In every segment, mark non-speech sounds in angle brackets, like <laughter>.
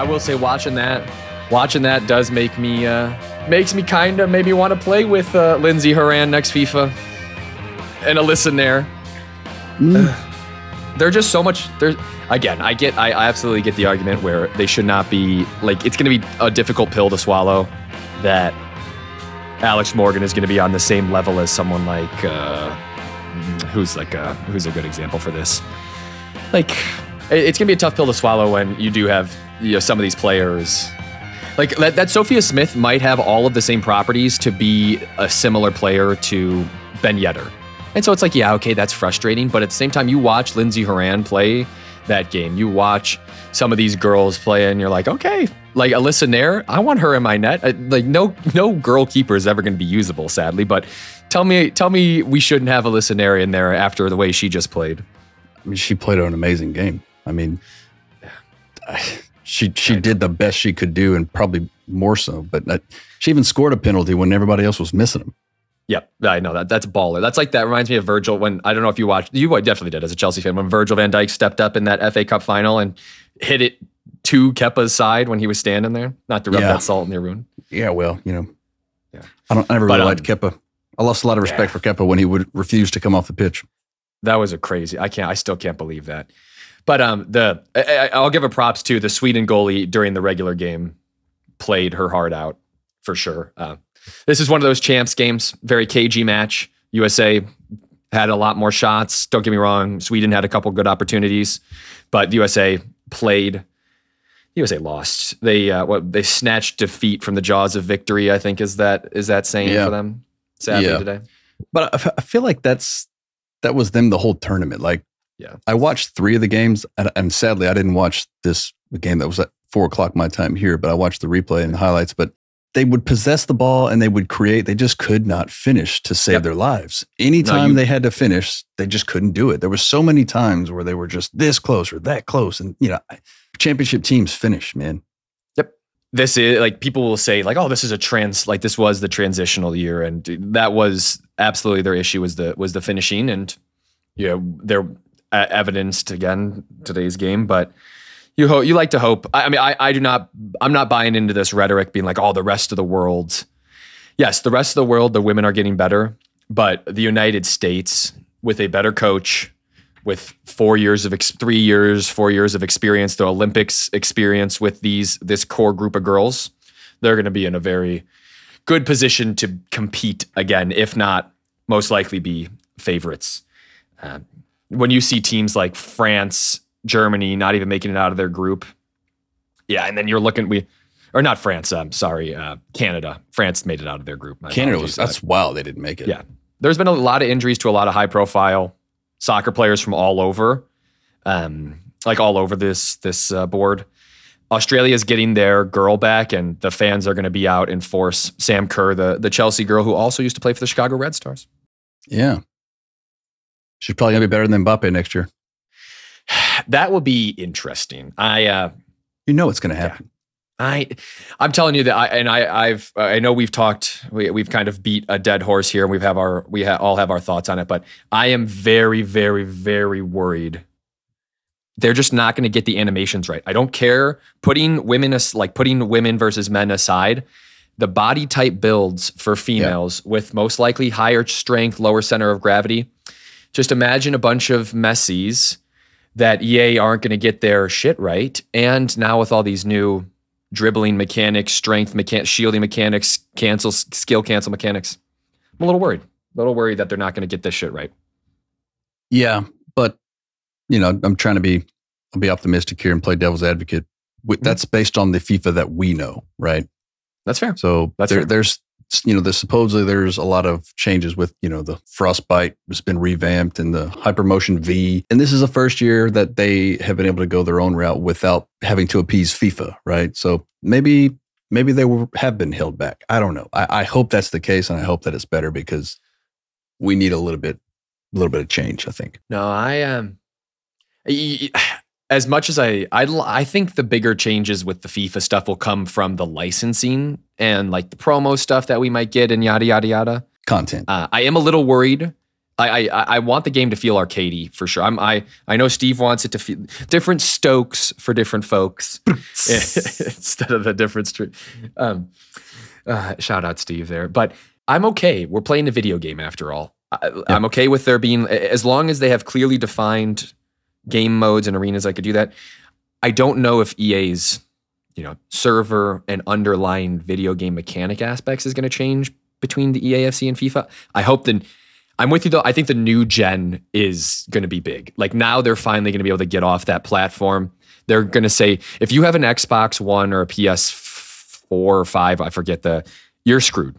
I don't know though. I will say watching that, watching that does make me uh, makes me kind of maybe want to play with uh, Lindsey Horan next FIFA and Alyssa Naeher. <sighs> They're just so much. They're again. I get. I, I absolutely get the argument where they should not be like. It's going to be a difficult pill to swallow. That Alex Morgan is going to be on the same level as someone like uh, who's like a, who's a good example for this. Like it's going to be a tough pill to swallow when you do have you know some of these players. Like that, that Sophia Smith might have all of the same properties to be a similar player to Ben Yedder. And so it's like, yeah, okay, that's frustrating. But at the same time, you watch Lindsey Horan play that game. You watch some of these girls play, and you're like, okay, like Alyssa Naeher, I want her in my net. Like no, no girl keeper is ever going to be usable, sadly. But tell me, tell me, we shouldn't have Alyssa Naeher in there after the way she just played. I mean, she played an amazing game. I mean, she she did the best she could do, and probably more so. But that, she even scored a penalty when everybody else was missing them. Yep, I know that. That's baller. That's like that reminds me of Virgil when I don't know if you watched. You definitely did as a Chelsea fan when Virgil Van Dijk stepped up in that FA Cup final and hit it to Kepa's side when he was standing there. Not to rub Yeah. that salt in their wound. Yeah, well, you know, Yeah. I don't I never But, really um, liked Kepa. I lost a lot of respect for Kepa when he would refuse to come off the pitch. That was a crazy. I can't. I still can't believe that. But um, the I, I- I'll give a props to the Sweden goalie during the regular game played her heart out for sure. Uh, this is one of those champs games, very cagey match. USA had a lot more shots. Don't get me wrong. Sweden had a couple good opportunities, but USA played. USA lost. They uh, what they snatched defeat from the jaws of victory. I think is that is that saying Yeah. for them. Sadly Yeah. today. But I, f- I feel like that's that was them the whole tournament. Like, Yeah. I watched three of the games, and, and sadly, I didn't watch this game that was at four o'clock my time here. But I watched the replay and the highlights. But they would possess the ball and they would create. They just could not finish to save Yep. their lives. Anytime you- they had to finish, they just couldn't do it. There were so many times where they were just this close or that close, and you know, championship teams finish, man. Yep. This is like people will say like oh this is a trans like this was the transitional year and uh, that was absolutely their issue was the was the finishing and you know they're uh, evidenced again today's game but you hope you like to hope I, I mean I, I do not i'm not buying into this rhetoric being like oh the rest of the world yes the rest of the world the women are getting better but the united states with a better coach with four years of ex- three years, four years of experience, the Olympics experience with these this core group of girls, they're going to be in a very good position to compete again, if not most likely be favorites. Um, when you see teams like France, Germany not even making it out of their group, yeah, and then you're looking we or not France. I'm sorry, uh, Canada. France made it out of their group. My Canada was that's wild. They didn't make it. Yeah. There's been a lot of injuries to a lot of high profile soccer players from all over, um, like all over this this uh, board. Australia is getting their girl back, and the fans are going to be out in force. Sam Kerr, the the Chelsea girl who also used to play for the Chicago Red Stars. yeah. She's probably gonna be better than Mbappe next year. <sighs> That will be interesting. I uh You know it's gonna happen. I I'm telling you that I and I I've I know we've talked we, we've kind of beat a dead horse here and we've have our we ha- all have our thoughts on it but I am very very very worried they're just not going to get the animations right. I don't care putting women as like putting women versus men aside. The body type builds for females with most likely higher strength, lower center of gravity. Just imagine a bunch of messies that EA aren't going to get their shit right. And now with all these new dribbling mechanics, strength mechanics, shielding mechanics, cancel skill cancel mechanics, I'm a little worried. A little worried that they're not going to get this shit right. Yeah, but you know, I'm trying to be I'll be optimistic here and play devil's advocate. Mm-hmm. That's based on the FIFA that we know, right? That's fair. So That's there, fair. there's you know, there's supposedly there's a lot of changes with you know the frostbite has been revamped and the hypermotion V, and this is the first year that they have been able to go their own route without having to appease FIFA, right? So maybe maybe they were, have been held back. I don't know. I, I hope that's the case, and I hope that it's better because we need a little bit, a little bit of change. I think. No, I um, as much as I, I think the bigger changes with the FIFA stuff will come from the licensing and like the promo stuff that we might get and yada yada yada. Content. Uh, I am a little worried. I, I I want the game to feel arcadey for sure. I'm I I know Steve wants it to feel different Stokes for different folks <laughs> <laughs> instead of the different. Um, uh, shout out Steve there, but I'm okay. We're playing a video game after all. I, I'm okay with there being as long as they have clearly defined game modes and arenas. I could do that. I don't know if EA's you know server and underlying video game mechanic aspects is going to change between the EAFC and FIFA. I hope that I'm with you though. I think the new gen is going to be big. Like now they're finally going to be able to get off that platform. They're going to say if you have an Xbox One or a PS4 or 5, I forget the you're screwed.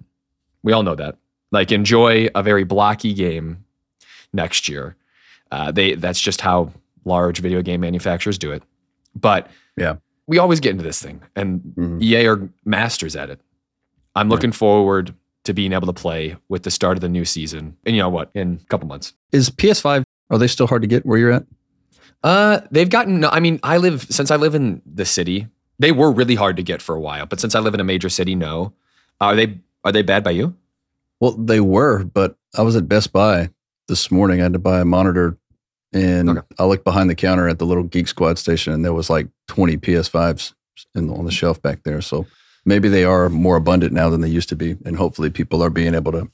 We all know that. Like enjoy a very blocky game next year. Uh, they that's just how large video game manufacturers do it. But Yeah. we always get into this thing, and Mhm. EA are masters at it. I'm looking forward to being able to play with the start of the new season. And you know what? In a couple months. Is PS5 are they still hard to get where you're at? Uh, they've gotten. I mean, I live since I live in the city. They were really hard to get for a while, but since I live in a major city, no. Are they? Are they bad by you? Well, they were, but I was at Best Buy this morning. I had to buy a monitor, and Okay. I looked behind the counter at the little Geek Squad station, and there was like 20 PS5s in, on the shelf back there. So maybe they are more abundant now than they used to be, and hopefully people are being able to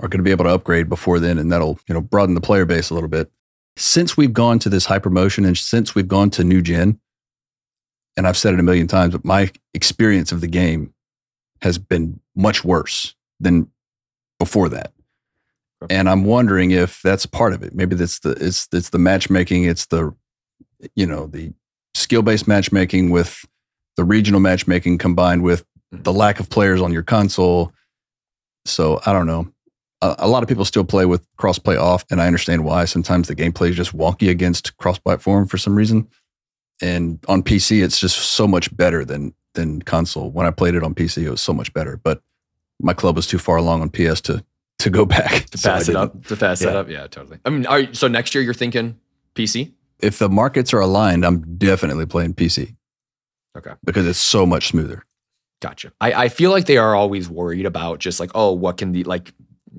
are going to be able to upgrade before then, and that'll you know broaden the player base a little bit. Since we've gone to this hypermotion, and since we've gone to new gen, and I've said it a million times, but my experience of the game has been much worse than before that. And I'm wondering if that's part of it. Maybe that's the it's it's the matchmaking, it's the you know, the skill-based matchmaking with the regional matchmaking combined with mm-hmm. the lack of players on your console. So I don't know. A, a lot of people still play with cross-play off, and I understand why. Sometimes the gameplay is just wonky against cross-platform for some reason. And on PC, it's just so much better than than console. When I played it on PC, it was so much better. But my club was too far along on PS to to go back <laughs> To so pass it up. To pass it Yeah. up. Yeah, totally. I mean, are, so next year you're thinking PC? If the markets are aligned, I'm definitely playing PC. Okay. because it's so much smoother. Gotcha. I, I feel like they are always worried about just like, oh, what can the like,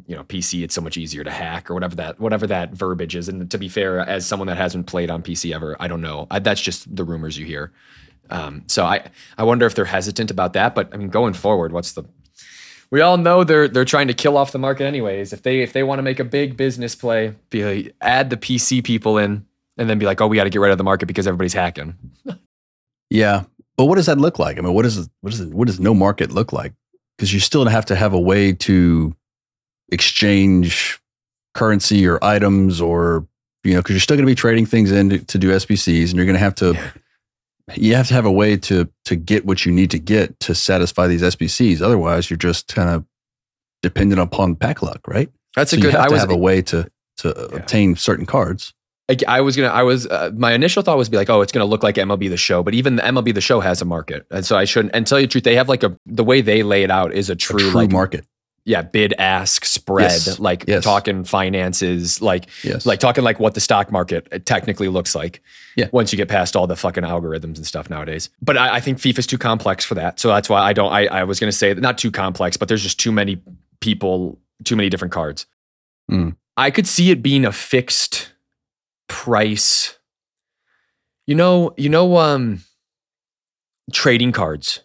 you know, PC, it's so much easier to hack or whatever that whatever that verbiage is. And to be fair, as someone that hasn't played on PC ever, I don't know. I, that's just the rumors you hear. Um, so I I wonder if they're hesitant about that. But I mean, going forward, what's the we all know they're they're trying to kill off the market anyways. If they if they want to make a big business play, be like, add the PC people in, and then be like, oh, we got to get rid of the market because everybody's hacking. <laughs> Yeah, but what does that look like? I mean, what is what is what does no market look like? Because you still have to have a way to exchange currency or items, or you know, because you're still going to be trading things in to, to do SBCs, and you're going to have to. You have to have a way to to get what you need to get to satisfy these SBCs. Otherwise, you're just kind of dependent upon pack luck, right? That's So a you good. have I to was have a way to to Yeah. obtain certain cards. I, I was gonna. I was. Uh, my initial thought was be like, oh, it's gonna look like MLB the Show, but even the MLB the Show has a market, and so I shouldn't. And tell you the truth, they have like a the way they lay it out is a A true, true like market. yeah, bid ask spread, Yes. like Yes. talking finances, like Yes. like talking like what the stock market technically looks like. Yeah. Once you get past all the fucking algorithms and stuff nowadays. But I, I think FIFA's too complex for that. So that's why I don't I, I was gonna say that not too complex, but there's just too many people, too many different cards. Mm. I could see it being a fixed price. You know, you know, um trading cards.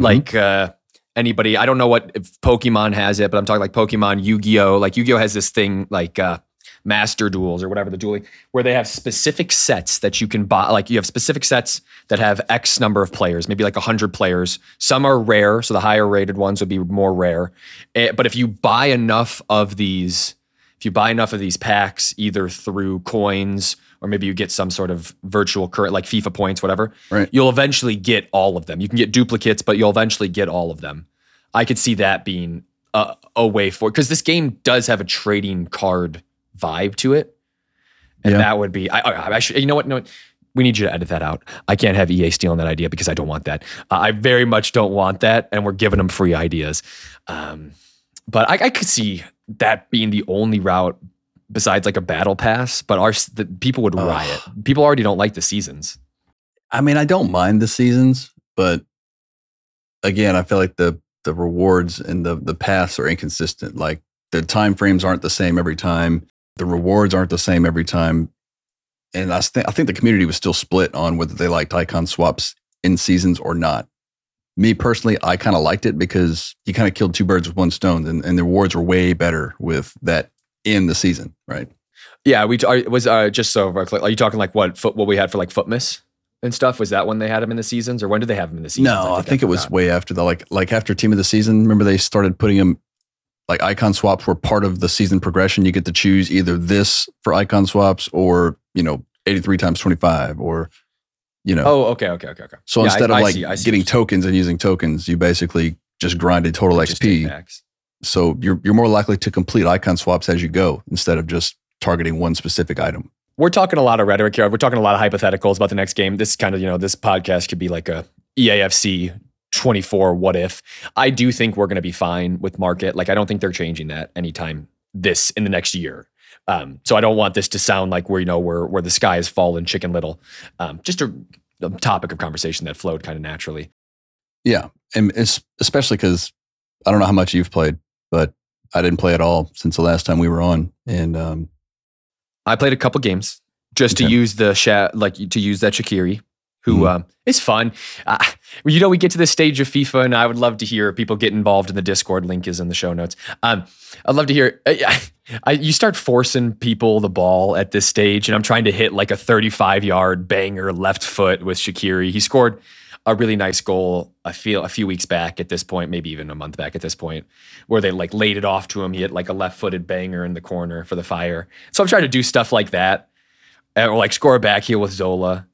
Mhm. Like uh anybody, I don't know what if Pokemon has it, but I'm talking like Pokemon, Yu-Gi-Oh! Like Yu-Gi-Oh has this thing like uh master duels or whatever the dueling where they have specific sets that you can buy like you have specific sets that have x number of players maybe like 100 players. Some are rare so the higher rated ones would be more rare. Eh, but if you buy enough of these if you buy enough of these packs either through coins or maybe you get some sort of virtual current like FIFA points whatever Right. you'll eventually get all of them. You can get duplicates but you'll eventually get all of them. I could see that being a, a way for because this game does have a trading card vibe to it and Yeah. that would be I, I, I should you know what no we need you to edit that out. I can't have EA stealing that idea because I don't want that. Uh, I very much don't want that, and we're giving them free ideas. Um, but I, I could see that being the only route besides like a battle pass. But our the, people would riot. People already don't like the seasons. I mean, I don't mind the seasons, but again, I feel like the the rewards and the the paths are inconsistent. Like the time frames aren't the same every time. The rewards aren't the same every time. And I think I think the community was still split on whether they liked icon swaps in seasons or not. Me personally, I kind of liked it because you kind of killed two birds with one stone, and, and the rewards were way better with that in the season, right? Yeah, we are, was uh, just so we're you talking like what foot what we had for like FUTMAS and stuff? Was that when they had them in the seasons, or when did they have them in the seasons? No, I think, it was way after the like like after team of the season. Remember they started putting them like icon swaps were part of the season progression. You get to choose either this for icon swaps or you know eighty three times twenty five or you know. Oh, okay, okay, okay, okay. so Yeah, I- instead of I like see, see getting tokens and using tokens, you basically just grinded total just XP. So you're you're more likely to complete icon swaps as you go instead of just targeting one specific item. we're talking a lot of rhetoric here. We're talking a lot of hypotheticals about the next game. This kind of, you know, this podcast could be like a EAFC 24 what if. I do think we're going to be fine with market. Like I don't think they're changing that anytime this in the next year. Um, so I don't want this to sound like we're, you know, where where the sky is fallen chicken little. Um, just a, a topic of conversation that flowed kind of naturally. Yeah, and it's especially because I don't know how much you've played, but I didn't play at all since the last time we were on, and um, I played a couple games just to use the sha- like to use that Shaqiri, who Mhm. um, is fun. Uh, you know, we get to this stage of FIFA, and I would love to hear people get involved in the Discord. Link is in the show notes. Um, I'd love to hear. I, <laughs> I, you start forcing people the ball at this stage, and I'm trying to hit like a 35 yard banger left foot with Shaqiri. He scored a really nice goal. I feel a few weeks back at this point, maybe even a month back at this point, where they like laid it off to him. He hit like a left footed banger in the corner for the fire. So I'm trying to do stuff like that, uh, or like score a back heel with Zola.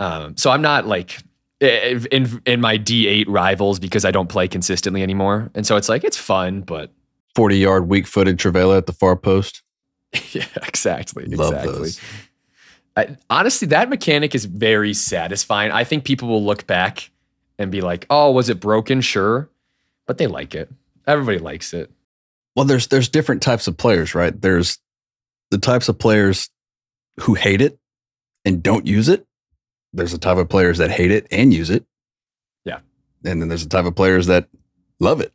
Um, so I'm not like in in my D8 rivals because I don't play consistently anymore, and so it's like it's fun, but forty yard weak footed Trivela at the far post. <laughs> yeah, exactly, Love exactly. those. I, honestly, that mechanic is very satisfying. I think people will look back and be like, "Oh, was it broken?" Sure, but they like it. Everybody likes it. Well, there's there's different types of players, right? There's the types of players who hate it and don't use it. There's a type of players that hate it and use it. Yeah. And then there's a type of players that love it.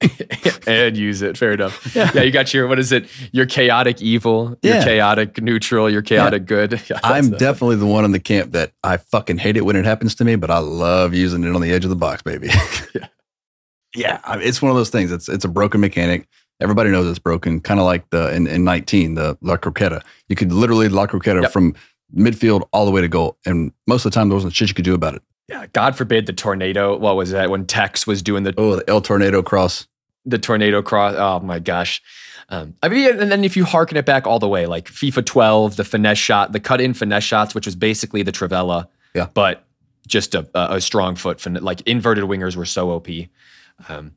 <laughs> and use it. Fair enough. <laughs> Yeah. you got your what is it? Your chaotic evil, your chaotic neutral, your chaotic good. <laughs> Yeah, that's I'm the- definitely the one in the camp that I fucking hate it when it happens to me, but I love using it on the edge of the box, baby. Yeah. yeah, I mean, it's one of those things. It's it's a broken mechanic. Everybody knows it's broken. Kind of like the in, in 19, the La Croqueta. You could literally La Croqueta Yep. from midfield all the way to goal, and most of the time there wasn't shit you could do about it. yeah. God forbid the tornado. What was that when Tex was doing the Oh, the El Tornado cross. the tornado cross. Oh my gosh. Um, I mean, and then if you harken it back all the way, like FIFA 12, the finesse shot, the cut in finesse shots, which was basically the Trivela, Yeah. but just a, a, strong foot. Fin- like inverted wingers were so OP. Um,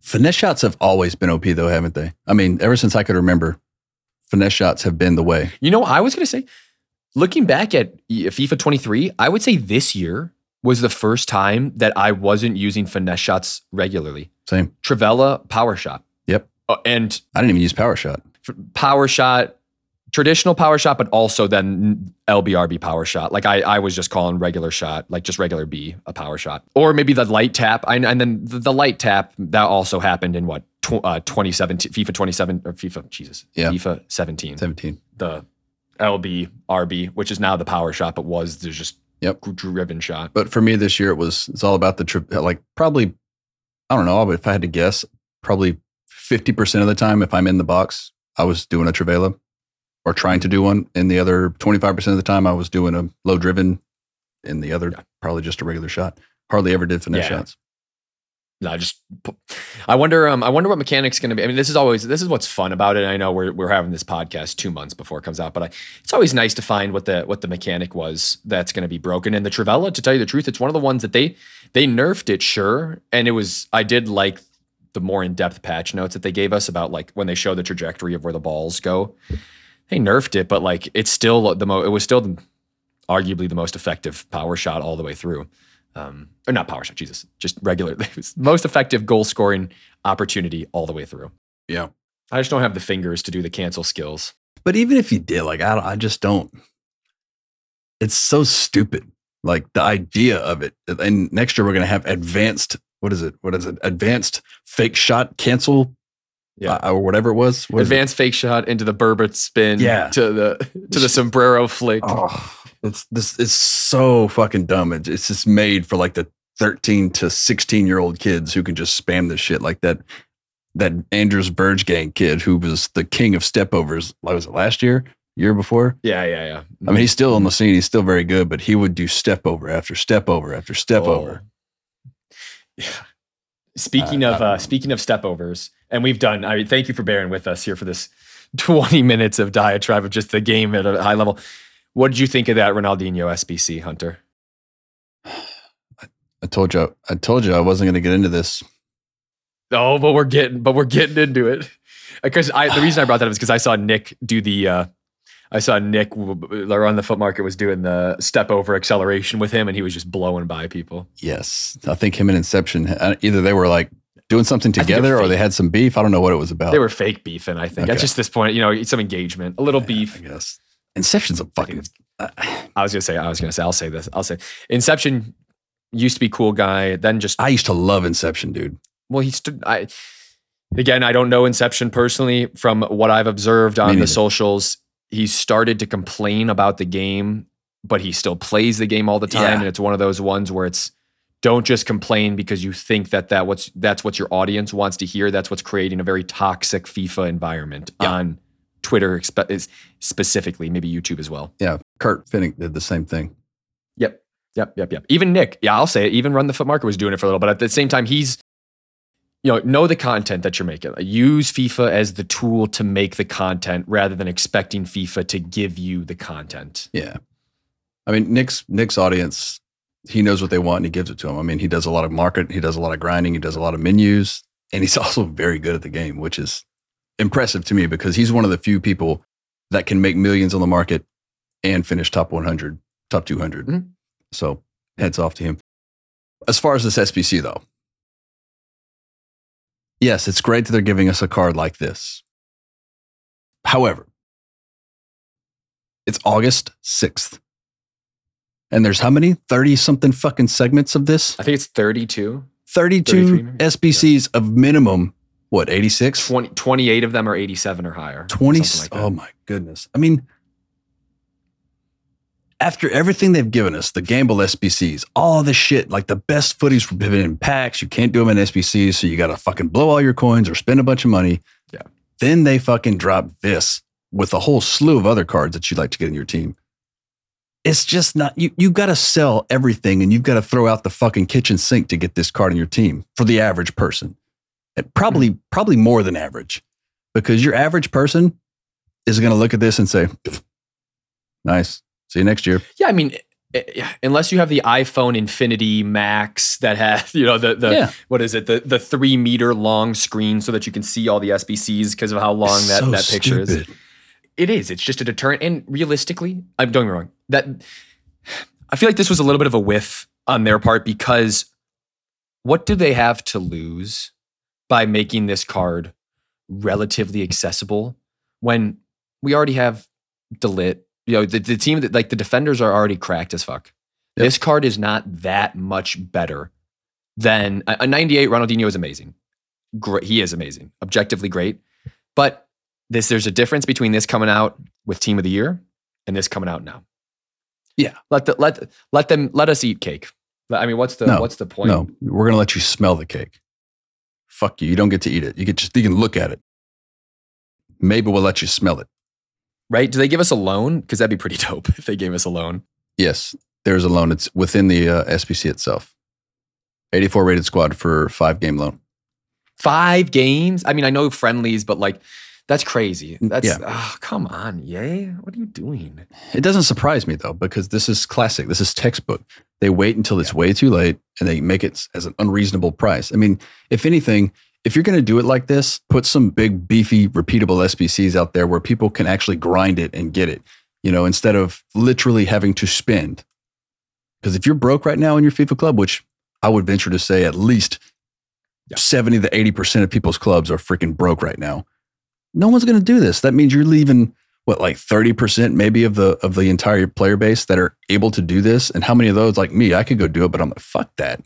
Finesse shots have always been OP though, haven't they? I mean, ever since I could remember, finesse shots have been the way. you know, I was going to say, looking back at FIFA 23, I would say this year was the first time that I wasn't using finesse shots regularly. Same. Trivela power shot. Yep. Uh, and I didn't even use power shot. power shot, traditional power shot, but also then LBRB power shot. Like I, I was just calling regular shot, like just regular B, a power shot, or maybe the light tap. I, and then the, the light tap that also happened in what tw- uh, 2017, FIFA 27 or FIFA Jesus, Yeah. FIFA 17, 17. the LB RB, which is now the power shot, but was the just Yep. driven shot. But for me this year, it was it's all about the trip. Like probably, I don't know, but if I had to guess, probably fifty percent of the time, if I'm in the box, I was doing a Trivela or trying to do one. And the other twenty five percent of the time, I was doing a low driven. And the other, probably just a regular shot. Hardly ever did finesse Yeah. shots. No, just I wonder. Um, I wonder what mechanics going to be. I mean, this is always this is what's fun about it. I know we're we're having this podcast two months before it comes out, but I, it's always nice to find what the what the mechanic was that's going to be broken. And the Trivela, to tell you the truth, it's one of the ones that they they nerfed it, sure, and it was I did like the more in depth patch notes that they gave us about like when they show the trajectory of where the balls go. They nerfed it, but like it's still the mo. It was still arguably the most effective power shot all the way through um, or not power shot, Jesus, just regular. <laughs> Most effective goal scoring opportunity all the way through. Yeah. I just don't have the fingers to do the cancel skills. But even if you did, like I, I just don't. It's so stupid. Like the idea of it. And next year we're gonna have advanced. What is it? What is it? Advanced fake shot cancel. Yeah. uh, or whatever it was. What is it? Advanced fake shot into the Berba spin Yeah. to the to the sombrero flick. Oh, it's this. It's so fucking dumb. It, it's just made for like the thirteen to sixteen year old kids who can just spam this shit like that. That Andrews Burge gang kid who was the king of stepovers. Like was it last year? Year before? Yeah, yeah, yeah. I mean, he's still on the scene. He's still very good, but he would do step over after step over after step Oh. over. Yeah. Speaking Uh, of uh, speaking of stepovers, and we've done. I mean, thank you for bearing with us here for this twenty minutes of diatribe of just the game at a high level. What did you think of that Ronaldinho SBC Hunter? I told you. I told you I wasn't going to get into this. Oh, but we're getting, but we're getting into it because I. The reason I brought that up is because I saw Nick do the. uh I saw Nick on the foot market was doing the step over acceleration with him, and he was just blowing by people. Yes, I think him and Inception. uh, Either they were like doing something together, or they had some beef. I don't know what it was about. They were fake beefing, I think. At just this point, you know, some engagement, a little Yeah, beef. I guess. Inception's a fucking. it's- uh, <sighs> I was gonna say, I was gonna say, I'll say this. I'll say, Inception used to be cool guy, then just I used to love Inception, dude. well, he stood. I again, I don't know Inception personally. From what I've observed on the socials, he started to complain about the game, but he still plays the game all the time, Yeah. and it's one of those ones where it's don't just complain because you think that that what's that's what your audience wants to hear. That's what's creating a very toxic FIFA environment Yeah. on Twitter expe- is- specifically, maybe YouTube as well. Yeah, Kurt Fenwick did the same thing. Yep. Yep. Yep. Yep. Even Nick, yeah, I'll say it. Even Run the Foot Market was doing it for a little, but at the same time, he's, you know, know the content that you're making. Use FIFA as the tool to make the content rather than expecting FIFA to give you the content. Yeah, I mean Nick's Nick's audience. He knows what they want and he gives it to them. I mean, he does a lot of market, he does a lot of grinding, he does a lot of menus, and he's <laughs> also very good at the game, which is impressive to me because he's one of the few people that can make millions on the market and finish top 100, top 200. Mhm. So heads off to him. As far as this SBC though, yes, it's great that they're giving us a card like this. However, it's August 6th. And there's how many? 30 something fucking segments of this? I think it's 32. 32 33 maybe? SBCs of minimum, what, 86? 20, 28 of them are 87 or higher. 20 something like oh my goodness i mean after everything they've given us the gamble sbcs all the shit like the best FUTTIES for been in packs you can't do them in sbcs so you gotta fucking blow all your coins or spend a bunch of money Yeah. then they fucking drop this with a whole slew of other cards that you'd like to get in your team it's just not you you got to sell everything and you've got to throw out the fucking kitchen sink to get this card in your team for the average person probably probably more than average because your average person is going to look at this and say, "Nice, see you next year." Yeah, I mean, eh, eh, unless you have the iPhone Infinity Max that has, <laughs> you know, the the Yeah. what is it, the the three meter long screen so that you can see all the SBCs because of how long It's that so that picture is. It is. It's just a deterrent. And realistically, I'm me wrong. That I feel like this was a little bit of a whiff on their part because what do they have to lose? By making this card relatively accessible when we already have Delit. You know, the, the team that like the defenders are already cracked as fuck. Yep. This card is not that much better than a, a 98. Ronaldinho is amazing. Great. He is amazing, objectively great. But this, there's a difference between this coming out with team of the year and this coming out now. Yeah. Let the, let let them let us eat cake. I mean, what's the No, what's the point? No, we're gonna let you smell the cake. Fuck you. You don't get to eat it. You get just you can look at it. Maybe we'll let you smell it. Right? Do they give us a loan? Because that'd be pretty <laughs> dope if they gave us a loan. Yes, there's a loan. It's within the uh, SBC itself. 84 rated squad for five game loan. Five games. I mean, I know friendlies, but like that's crazy. That's Yeah. oh, come on, yay! What are you doing? It doesn't surprise me though, because this is classic. This is textbook. They wait until it's way too late and they make it as an unreasonable price. I mean, if anything, if you're going to do it like this, put some big, beefy, repeatable SBCs out there where people can actually grind it and get it, you know, instead of literally having to spend. Because if you're broke right now in your FIFA club, which I would venture to say at least Yeah. 70 to 80% of people's clubs are freaking broke right now. No one's going to do this. That means you're leaving what like 30% maybe of the of the entire player base that are able to do this and how many of those like me I could go do it but I'm like fuck that.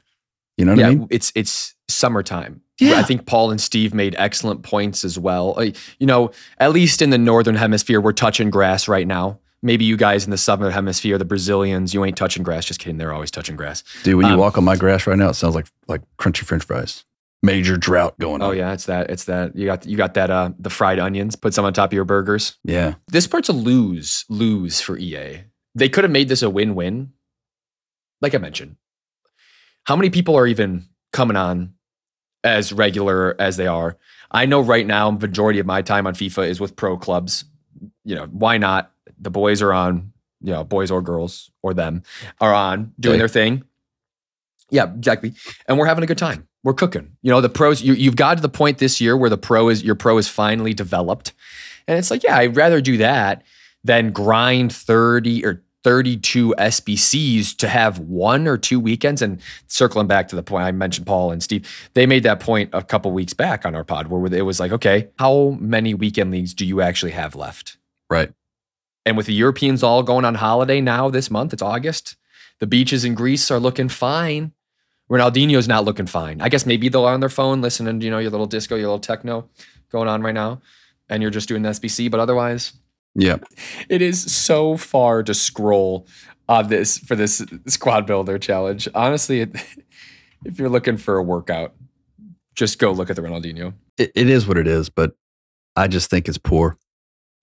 You know what yeah, I mean? it's it's summertime. Yeah. I think Paul and Steve made excellent points as well. Uh, You know, at least in the northern hemisphere, we're touching grass right now. Maybe you guys in the southern hemisphere, the Brazilians, you ain't touching grass. Just kidding, they're always touching grass. Dude, when you um, walk on my grass right now it sounds like like crunchy french fries. Major drought going on. Oh yeah, it's that. It's that. You got you got that. Uh, the fried onions. Put some on top of your burgers. Yeah. This part's a lose lose for EA. They could have made this a win win. Like I mentioned, how many people are even coming on as regular as they are? I know right now, majority of my time on FIFA is with pro clubs. You know, why not? The boys are on. You know, boys or girls or them are on doing Hey. their thing. Yeah, exactly. And we're having a good time. We're cooking. You know, the pros. You, you've got to the point this year where the pro is your pro is finally developed, and it's like, yeah, I'd rather do that than grind thirty or thirty-two SBCs to have one or two weekends. And circling back to the point I mentioned, Paul and Steve, they made that point a couple weeks back on our pod where it was like, okay, how many weekend leagues do you actually have left? Right. And with the Europeans all going on holiday now this month, it's August. The beaches in Greece are looking fine. Ronaldinho's not looking fine. I guess maybe they're on their phone listening to, you know, your little disco, your little techno going on right now. And you're just doing the SBC. But otherwise, Yeah. it is so far to scroll on this for this squad builder challenge. Honestly, it, <laughs> if you're looking for a workout, just go look at the Ronaldinho. It, it is what it is, but I just think it's poor.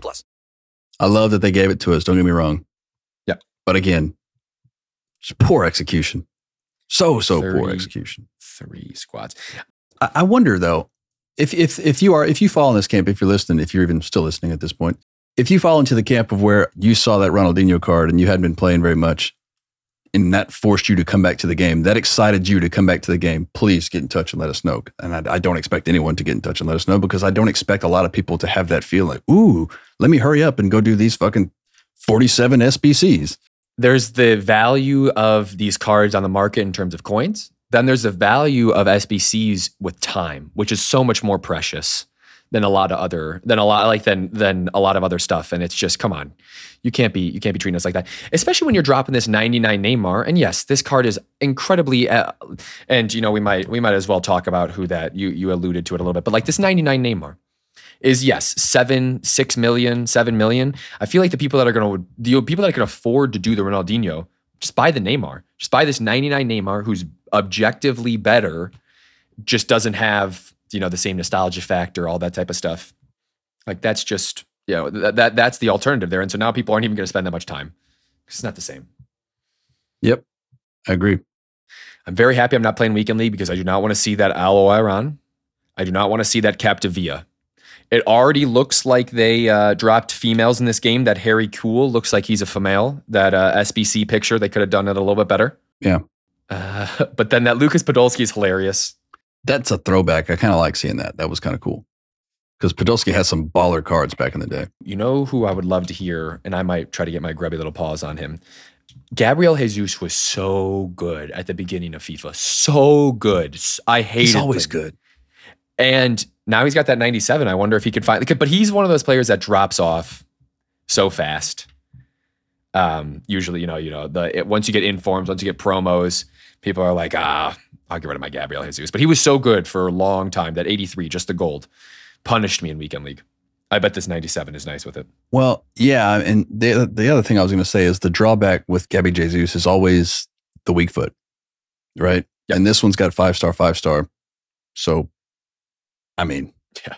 plus. I love that they gave it to us. Don't get me wrong. Yeah. But again, just poor execution. So, so poor execution. Three squads. I, I wonder though, if if if you are if you fall in this camp, if you're listening, if you're even still listening at this point, if you fall into the camp of where you saw that Ronaldinho card and you hadn't been playing very much, and that forced you to come back to the game, that excited you to come back to the game, please get in touch and let us know. And I, I don't expect anyone to get in touch and let us know because I don't expect a lot of people to have that feeling. Ooh, let me hurry up and go do these fucking 47 SBCs. there's the value of these cards on the market in terms of coins. Then there's the value of SBCs with time, which is so much more precious than a lot of other than a lot like than than a lot of other stuff. And it's just come on, you can't be you can't be treating us like that, especially when you're dropping this 99 Neymar. And yes, this card is incredibly, uh, and you know we might we might as well talk about who that you you alluded to it a little bit, but like this 99 Neymar is yes seven six million seven million. I feel like the people that are going to the people that can afford to do the Ronaldinho just buy the Neymar, just buy this 99 Neymar who's objectively better, just doesn't have you know the same nostalgia factor, all that type of stuff. Like that's just you know that, that that's the alternative there, and so now people aren't even going to spend that much time. It's not the same. Yep, I agree. I'm very happy I'm not playing weekend league because I do not want to see that Aloe Iran. I do not want to see that Captivia. It already looks like they uh, dropped females in this game. That Harry Kewell looks like he's a female. That uh, SBC picture, they could have done it a little bit better. Yeah. Uh, <laughs> but then that Lucas Podolski is hilarious. That's a throwback. I kind of like seeing that. That was kind of cool. Because Podolski had some baller cards back in the day. You know who I would love to hear, and I might try to get my grubby little paws on him. Gabriel Jesus was so good at the beginning of FIFA. So good. I hate. He's always him. good. And now he's got that 97. I wonder if he could find but he's one of those players that drops off so fast. Um, usually, you know, you know, the it, once you get informs, once you get promos, people are like, ah, I'll get rid of my Gabriel Jesus. But he was so good for a long time. That 83, just the gold, punished me in weekend league. I bet this 97 is nice with it. Well, yeah, and the the other thing I was going to say is the drawback with Gabby Jesus is always the weak foot, right? And this one's got five star, five star. So, I mean, Yeah.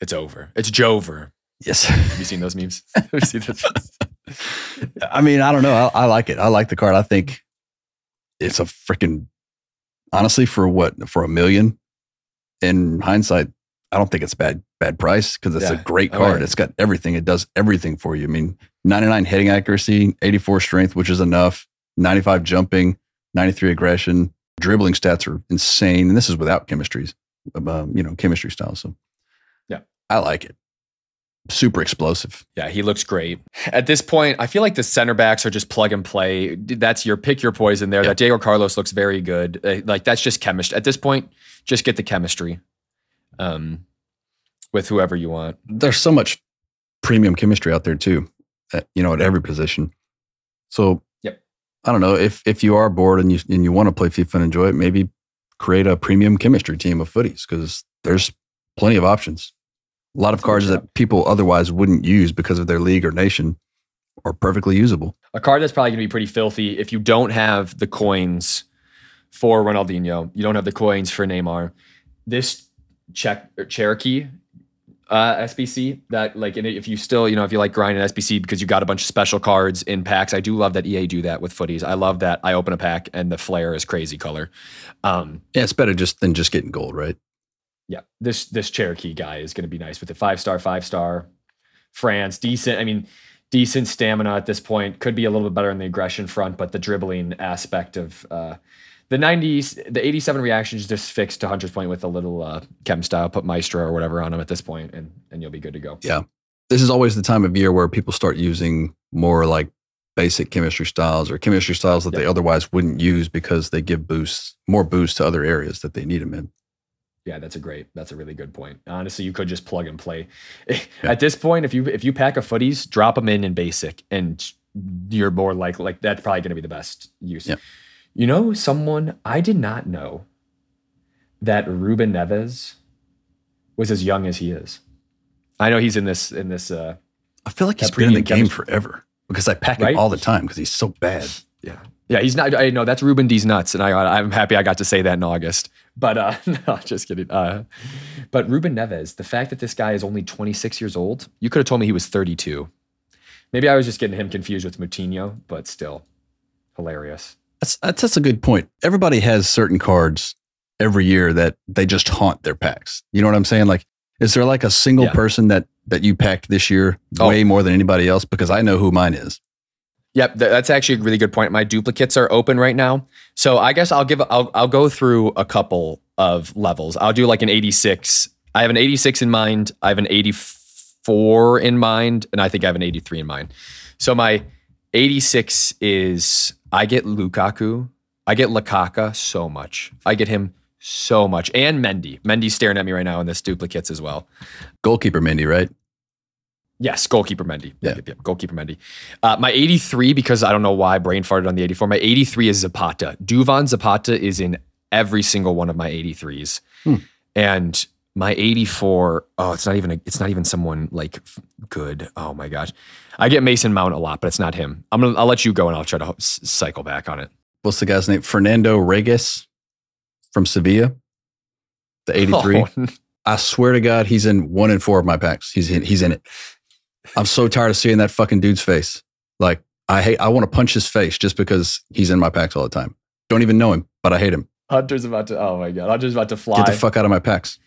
It's over. It's Jover. yes. Have you seen those memes? <laughs> Have you seen those? I mean, I don't know. I, I like it. I like the card. I think it's a freaking honestly for what for a million. In hindsight, I don't think it's bad bad price because it's a great Oh, card. yeah. It's got everything. It does everything for you. I mean, 99 hitting accuracy, 84 strength, which is enough. 95 jumping, 93 aggression. Dribbling stats are insane, and this is without chemistries, um, you know, chemistry style. So, Yeah. I like it. Super explosive. Yeah, he looks great. At this point, I feel like the center backs are just plug and play. That's your pick your poison there. Yeah. That Diego Carlos looks very good. Uh, Like that's just chemistry. At this point, just get the chemistry um, with whoever you want. there's so much premium chemistry out there too, at, you know, at every position. So, Yep. I don't know if if you are bored and you and you want to play FIFA and enjoy it, maybe create a premium chemistry team of FUTTIES because there's plenty of options. A lot of cards that people otherwise wouldn't use because of their league or nation are perfectly usable. A card that's probably going to be pretty filthy if you don't have the coins for Ronaldinho. You don't have the coins for Neymar. This check Cherokee uh, SBC that like if you still you know if you like grinding SBC because you got a bunch of special cards in packs. I do love that EA do that with FUTTIES. I love that I open a pack and the flare is crazy color. Um, Yeah, it's better just than just getting gold, right? Yeah, this this Cherokee guy is going to be nice with the five star, five star, France, decent. I mean, decent stamina at this point. Could be a little bit better in the aggression front, but the dribbling aspect of uh, the 90s, the 87 reactions just fixed to Hunter's point with a little uh, chem style. Put Maestro or whatever on him at this point, and and you'll be good to go. Yeah. This is always the time of year where people start using more like basic chemistry styles or chemistry styles that they otherwise wouldn't use because they give boosts, more boosts to other areas that they need them in. Yeah, that's a great. That's a really good point. Honestly, you could just plug and play. At this point, if you if you pack a FUTTIES, drop them in in basic, and you're more like like that's probably going to be the best use. Yep. You know, someone I did not know that Ruben Neves was as young as he is. I know he's in this in this. uh I feel like he's been in the game chemistry. forever because I pack Right? him all the time because he's so bad. Yeah, yeah, he's not. I know that's Ruben D's nuts, and I I'm happy I got to say that in August. But uh <laughs> no, just kidding. Uh, but Ruben Neves, the fact that this guy is only 26 years old, you could have told me he was 32. Maybe I was just getting him confused with Moutinho, but still hilarious. That's, that's that's a good point. Everybody has certain cards every year that they just haunt their packs. You know what I'm saying? Like, is there like a single Yeah. person that that you packed this year Oh. way more than anybody else? Because I know who mine is. Yep, th- that's actually a really good point. My duplicates are open right now, so I guess I'll give I'll I'll go through a couple of levels. I'll do like an 86. I have an 86 in mind. I have an 84 in mind, and I think I have an 83 in mind. So my 86 is I get Lukaku, I get Lakaka so much. I get him so much. And Mendy. Mendy's staring at me right now in this duplicates as well. Goalkeeper Mendy, right? Yes, goalkeeper Mendy. Yeah. Yep, yep, goalkeeper Mendy. Uh, my 83, because I don't know why brain farted on the 84. My 83 is Zapata. Duvan Zapata is in every single one of my 83s. Hmm. And my 84, oh, it's not even a, it's not even someone like good. Oh my gosh. I get Mason Mount a lot, but it's not him. I'm gonna I'll let you go and I'll try to cycle back on it. What's the guy's name? Fernando Reges from Sevilla, the 83. <laughs> Oh, I swear to God, he's in one in four of my packs. He's in, he's in it. I'm so tired of seeing that fucking dude's face. Like, I hate, I want to punch his face just because he's in my packs all the time. Don't even know him, but I hate him. Hunter's about to oh my god. Hunter's about to fly. Get the fuck out of my packs.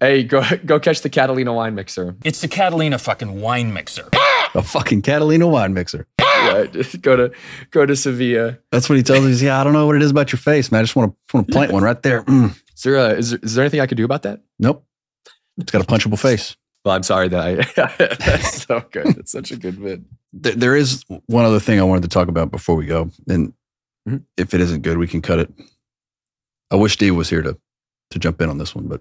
hey, go go catch the Catalina wine mixer. It's the Catalina fucking wine mixer. A fucking Catalina wine mixer. yeah, just <laughs> go to go to Sevilla. That's what he tells me. Yeah, I don't know what it is about your face, man. I just want to want to plant one right there. Mm. Is there, a, is there is there anything I could do about that? Nope. It's got a punchable face. Well, I'm sorry that I. that's <laughs> so good. That's such a good bit. There, there is one other thing I wanted to talk about before we go, and Mhm. if it isn't good, we can cut it. I wish Dave was here to to jump in on this one, but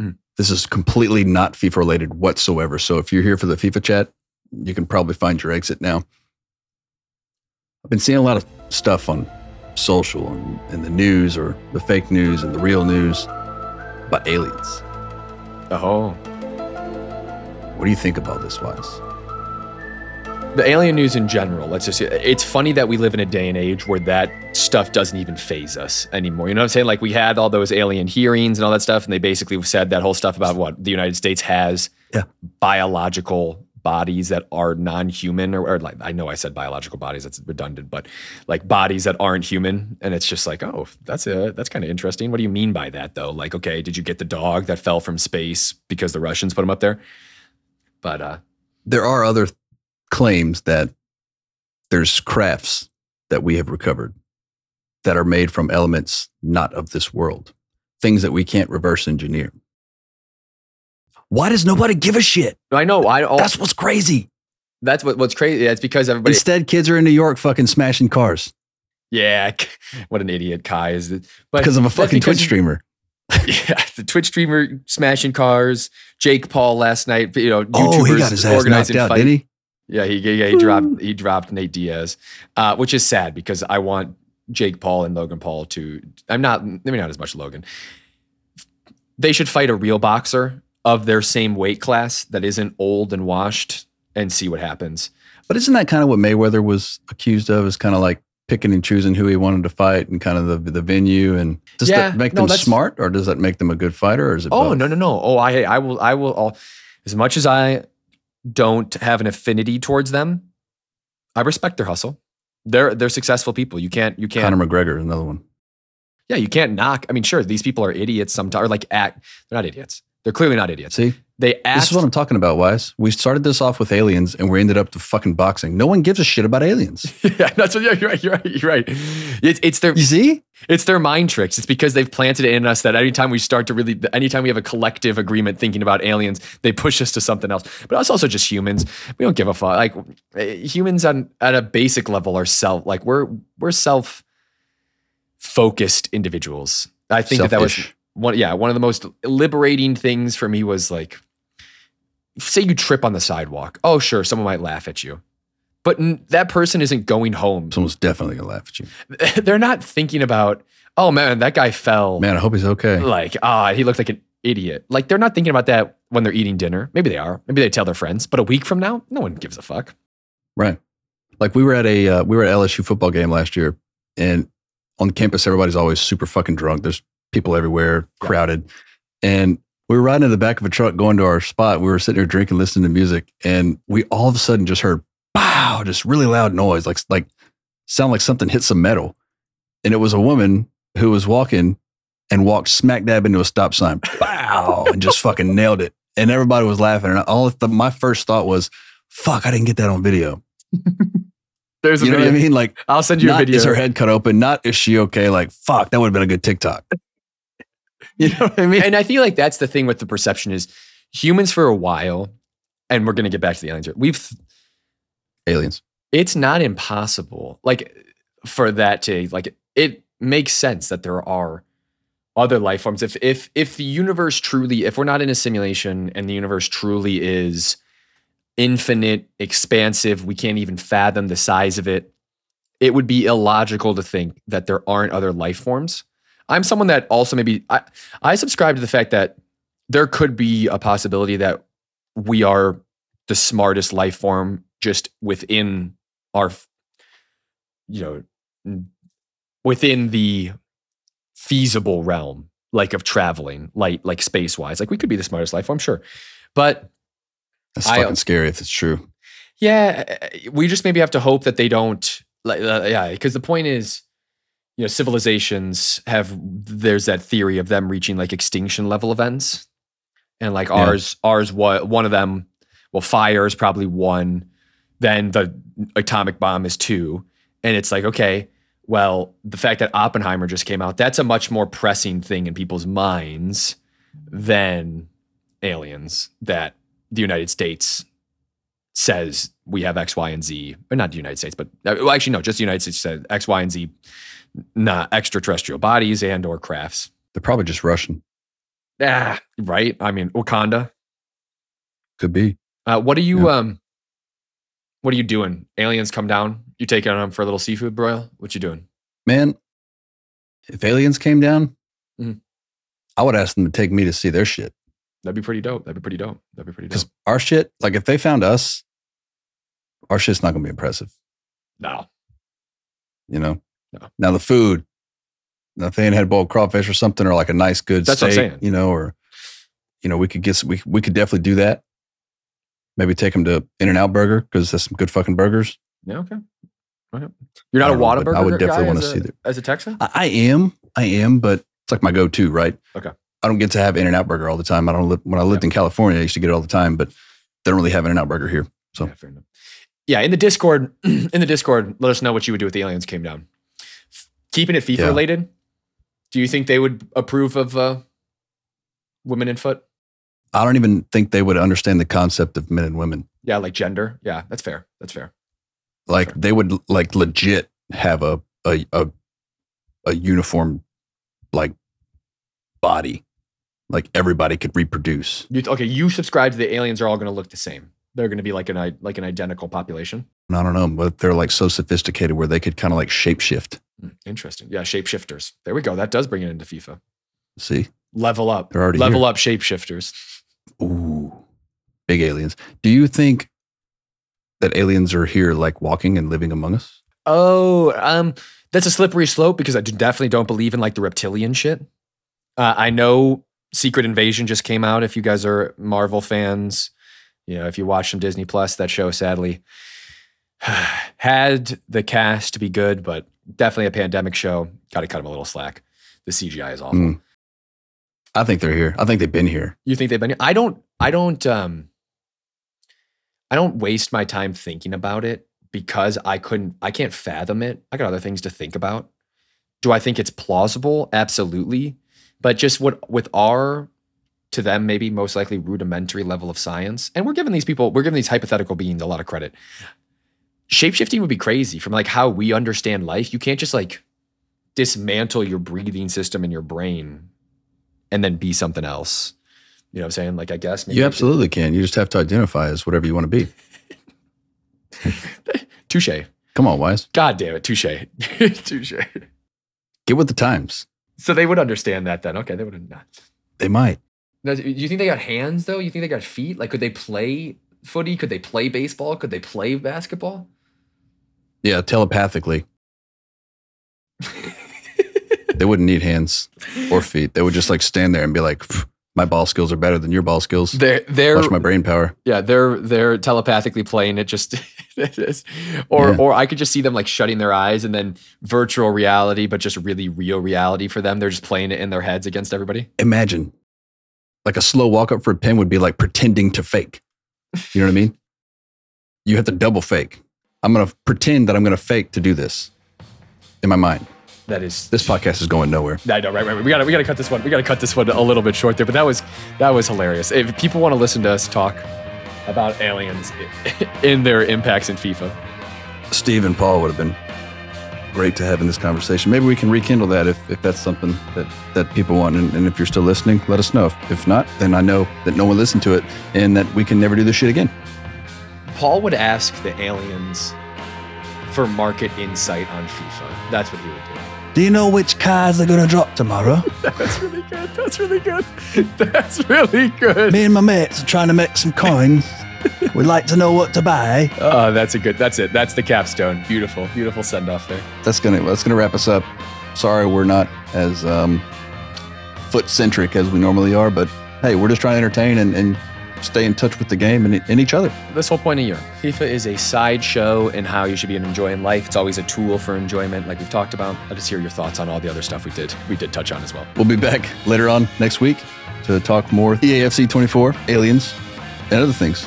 Mhm. this is completely not FIFA related whatsoever. So if you're here for the FIFA chat, you can probably find your exit now. I've been seeing a lot of stuff on social and in the news or the fake news and the real news about aliens. Oh, What do you think about this, Wyse? the alien news in general. Let's just. It's funny that we live in a day and age where that stuff doesn't even phase us anymore. You know what I'm saying? Like we had all those alien hearings and all that stuff, and they basically said that whole stuff about what the United States has Yeah. biological bodies that are non-human, or, or like I know I said biological bodies. That's redundant, but like bodies that aren't human, and it's just like, oh, that's a that's kind of interesting. What do you mean by that, though? Like, okay, did you get the dog that fell from space because the Russians put him up there? But uh, there are other claims that there's crafts that we have recovered that are made from elements not of this world, things that we can't reverse engineer. Why does nobody give a shit? I know I. Oh, That's what's crazy. That's what, what's crazy. It's because everybody. Instead, kids are in New York fucking smashing cars yeah, <laughs> what an idiot Kai is. But because of a fucking Twitch streamer. <laughs> Yeah, the Twitch streamer smashing cars. Jake Paul last night. You know, YouTubers Oh, he got his ass knocked organizing out, fight. didn't he? Yeah, he yeah, he dropped he dropped Nate Diaz, uh, which is sad because I want Jake Paul and Logan Paul to. I'm not maybe not as much Logan. They should fight a real boxer of their same weight class that isn't old and washed and see what happens. But isn't that kind of what Mayweather was accused of? Is kind of like picking and choosing who he wanted to fight and kind of the the venue. And does Yeah, that make no, them smart or does that make them a good fighter or is it? Oh both? no no no! Oh, I I will I will. I'll, as much as I don't have an affinity towards them, I respect their hustle. They're they're successful people. You can't you can't Conor McGregor, another one. yeah you can't knock. I mean, sure, these people are idiots sometimes. Or like act. They're not idiots. They're clearly not idiots. See, They act. this is what I'm talking about, Wyse. We started this off with aliens and we ended up to fucking boxing. No one gives a shit about aliens. <laughs> yeah, that's what. Yeah, you're right. You're right. You're right. It's it's their You see? it's their mind tricks. It's because they've planted it in us that anytime we start to really, anytime we have a collective agreement thinking about aliens, they push us to something else. But it's also just humans. We don't give a fuck. Like eh, humans on at a basic level are self. Like we're we're self focused individuals. I think that that was one. Yeah, one of the most liberating things for me was like, say you trip on the sidewalk. Oh, sure, someone might laugh at you. But n- that person isn't going home Someone's definitely gonna laugh at you. <laughs> they're not thinking about, oh man, that guy fell. Man, I hope he's okay. Like, ah, he looked like an idiot. Like, they're not thinking about that when they're eating dinner. Maybe they are. Maybe they tell their friends. But a week from now, no one gives a fuck. Right. Like we were at a uh, we were at LSU football game last year, and on campus everybody's always super fucking drunk. There's people everywhere, Yeah. crowded, and we were riding in the back of a truck going to our spot. We were sitting there drinking, listening to music, and we all of a sudden just heard "pow," just really loud noise, like like sound like something hit some metal, and it was a woman who was walking and walked smack dab into a stop sign, <laughs> pow, and just fucking nailed it, and everybody was laughing. And all the, my first thought was, "Fuck, I didn't get that on video." <laughs> There's a You know video. what I mean? Like, I'll send you a video. is her head cut open, not is she okay? Like, fuck, that would have been a good TikTok. <laughs> You know what I mean? and I feel like that's the thing with the perception is humans for a while, and we're gonna get back to the aliens. We've Aliens. it's not impossible like for that to like it makes sense that there are other life forms. If if if the universe truly, if we're not in a simulation and the universe truly is infinite, expansive, we can't even fathom the size of it. It would be illogical to think that there aren't other life forms. I'm someone that also maybe I, I subscribe to the fact that there could be a possibility that we are the smartest life form just within our you know within the feasible realm like of traveling like like space wise like we could be the smartest life form sure but That's I- fucking scary if it's true. yeah, uh, we just maybe have to hope that they don't. Like, uh, yeah, because the point is, you know, civilizations have. There's that theory of them reaching like extinction level events, and like Yeah. ours, ours, what one of them. Well, fire is probably one. Then the atomic bomb is two, and it's like okay. Well, the fact that Oppenheimer just came out, that's a much more pressing thing in people's minds than aliens that the United States says we have X, Y, and Z, or not the United States, but uh, well, actually no, just the United States said X, Y, and Z, not extraterrestrial bodies and or crafts. They're probably just Russian. Ah, right. I mean, Wakanda. Could be. Uh, what are you um? What are you doing? Aliens come down. You taking on them for a little seafood broil? What you doing? Man, if aliens came down, Mhm. I would ask them to take me to see their shit. That'd be pretty dope. That'd be pretty dope. That'd be pretty dope. Because our shit, like if they found us, our shit's not gonna be impressive. No, You know? No. Now the food, now if they ain't had boiled crawfish or something, or like a nice good That's what I'm steak, saying. you know, or you know, we could get some, we we could definitely do that. Maybe take them to In and Out Burger because that's some good fucking burgers. yeah, okay. Okay. You're not a don't know, I would definitely wanna see that. as a Texan. I, I am, I am, but it's like my go-to, right? Okay. I don't get to have In and Out Burger all the time. I don't live when I lived in California. I used to get it all the time, but they don't really have In and Out Burger here. So Yeah. Yeah, in the Discord, <clears throat> in the Discord, let us know what you would do if the aliens came down. Keeping it FIFA Yeah. related, do you think they would approve of uh, women in FUT? I don't even think they would understand the concept of men and women. Yeah, like gender. Yeah, that's fair. That's fair. Like they would like legit have a a a, a uniform like body, like everybody could reproduce. You, okay, you subscribe to the aliens are all going to look the same. They're going to be like an like an identical population. I don't know, but they're like so sophisticated where they could kind of like shapeshift. Hmm, interesting. Yeah, shapeshifters. There we go. That does bring it into FIFA. See, Level up. They're already Level here. up shapeshifters. ooh, big aliens. Do you think that aliens are here, like walking and living among us? Oh, um, that's a slippery slope because I definitely don't believe in like the reptilian shit. Uh, I know Secret Invasion just came out. If you guys are Marvel fans, you know, if you watch some Disney Plus, that show sadly <sighs> had the cast to be good, but definitely a pandemic show. Got to cut them a little slack. The CGI is awful. Mm. I think they're here. I think they've been here. You think they've been? here? I don't. I don't. Um, I don't waste my time thinking about it because I couldn't. I can't fathom it. I got other things to think about. Do I think it's plausible? Absolutely. But just what with our to them maybe most likely rudimentary level of science, and we're giving these people, we're giving these hypothetical beings a lot of credit. Shapeshifting would be crazy from like how we understand life. You can't just like dismantle your breathing system in your brain and then be something else. You know what I'm saying? Like, I guess maybe You absolutely can. You just have to identify as whatever you want to be. <laughs> touche. Come on, Wyse. God damn it, touche, <laughs> touche. Get with the times. So they would understand that then. Okay, they would not. They might. Do you think they got hands though? You think they got feet? Like, could they play footy? Could they play baseball? Could they play basketball? Yeah, telepathically. <laughs> they wouldn't need hands or feet. They would just like stand there and be like, my ball skills are better than your ball skills. They're they're Watch my brain power. yeah they're they're telepathically playing it just <laughs> or Yeah. or I could just see them like shutting their eyes and then virtual reality, but just really real reality for them. They're just playing it in their heads against everybody. Imagine like a slow walk up for a pen would be like pretending to fake. You know what I mean? <laughs> You have to double fake. I'm going to pretend that I'm going to fake to do this in my mind. That is This podcast is going nowhere. I know, right, right. right. We gotta, we gotta cut this one. We gotta cut this one a little bit short there. But that was, that was hilarious. If people want to listen to us talk about aliens <laughs> in their impacts in FIFA, Steve and Paul would have been great to have in this conversation. Maybe we can rekindle that if, if that's something that, that people want. And, and if you're still listening, let us know. If, if not, then I know that no one listened to it and that we can never do this shit again. Paul would ask the aliens for market insight on FIFA. That's what he would do. Do you know which cars are going to drop tomorrow? <laughs> That's really good. That's really good. <laughs> That's really good. Me and my mates are trying to make some coins. We'd like to know what to buy. Oh, that's a good. That's it. That's the capstone. Beautiful, beautiful send off there. That's gonna that's gonna wrap us up. Sorry, we're not as um, FUT centric as we normally are, but hey, we're just trying to entertain and, and stay in touch with the game and, and each other. This whole point of year, FIFA is a sideshow in how you should be enjoying life. It's always a tool for enjoyment, like we've talked about. I'll just hear your thoughts on all the other stuff we did. We did touch on as well. We'll be back later on next week to talk more EAFC 24, aliens, and other things.